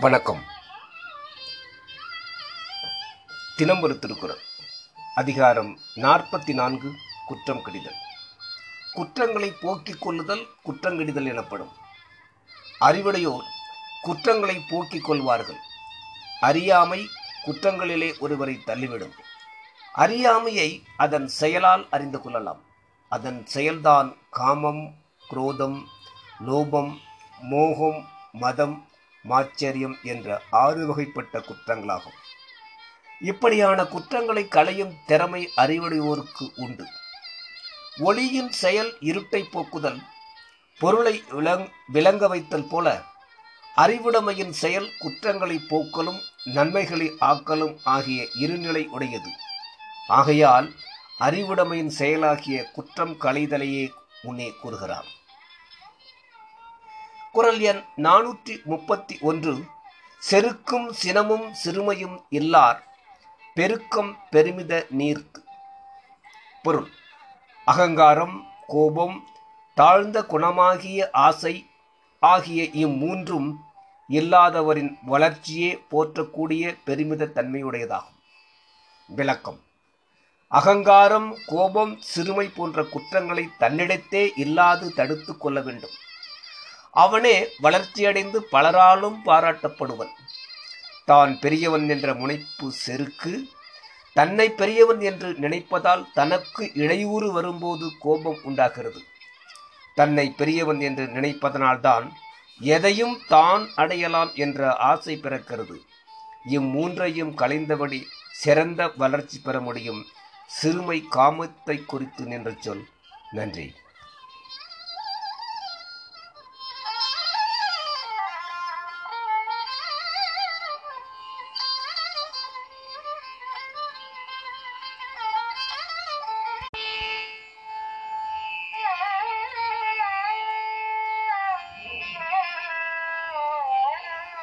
வணக்கம். தினம் ஒரு திருக்குறள். அதிகாரம் நாற்பத்தி நான்கு குற்றம் கடிதல். குற்றங்களை போக்கிக் கொள்ளுதல் குற்றங்கடிதல் எனப்படும். அறிவுடையோர் குற்றங்களை போக்கிக் கொள்வார்கள். அறியாமை குற்றங்களிலே ஒருவரை தள்ளிவிடும். அறியாமையை அதன் செயலால் அறிந்து கொள்ளலாம். அதன் செயல்தான் காமம் குரோதம் லோபம் மோகம் மதம் மாச்சரியம் என்ற ஆறு வகைப்பட்ட குற்றங்களாகும். இப்படியான குற்றங்களை களையும் திறமை அறிவுடையோருக்கு உண்டு. ஒளியின் செயல் இருட்டை போக்குதல் பொருளை விளங் விளங்க வைத்தல் போல அறிவுடைமையின் செயல் குற்றங்களை போக்கலும் நன்மைகளை ஆக்கலும் ஆகிய இருநிலை உடையது. ஆகையால் அறிவுடைமையின் செயலாகிய குற்றம் களைதலையே முன்னே கூறுகிறார். குரல் எண் நானூற்றி முப்பத்தி ஒன்று செருக்கும் சினமும் சிறுமையும் இல்லார் பெருக்கம் பெருமித நீர்க்கு பொருள். அகங்காரம் கோபம் தாழ்ந்த குணமாகிய ஆசை ஆகிய இம்மூன்றும் இல்லாதவரின் வளர்ச்சியே போற்றக்கூடிய பெருமித தன்மையுடையதாகும். விளக்கம். அகங்காரம் கோபம் சிறுமை போன்ற குற்றங்களை தன்னிடத்தே இல்லாது தடுத்து கொள்ள வேண்டும். அவனே வளர்ச்சியடைந்து பலராலும் பாராட்டப்படுவன். தான் பெரியவன் என்ற முனைப்பு செருக்கு தன்னை பெரியவன் என்று நினைப்பதால் தனக்கு இடையூறு வரும்போது கோபம் உண்டாகிறது. தன்னை பெரியவன் என்று நினைப்பதனால்தான் எதையும் தான் அடையலாம் என்ற ஆசை பிறக்கிறது. இம்மூன்றையும் கலைந்தபடி சிறந்த வளர்ச்சி பெற முடியும். சிறுமை காமத்தை குறித்து நின்ற சொல். நன்றி. Bye.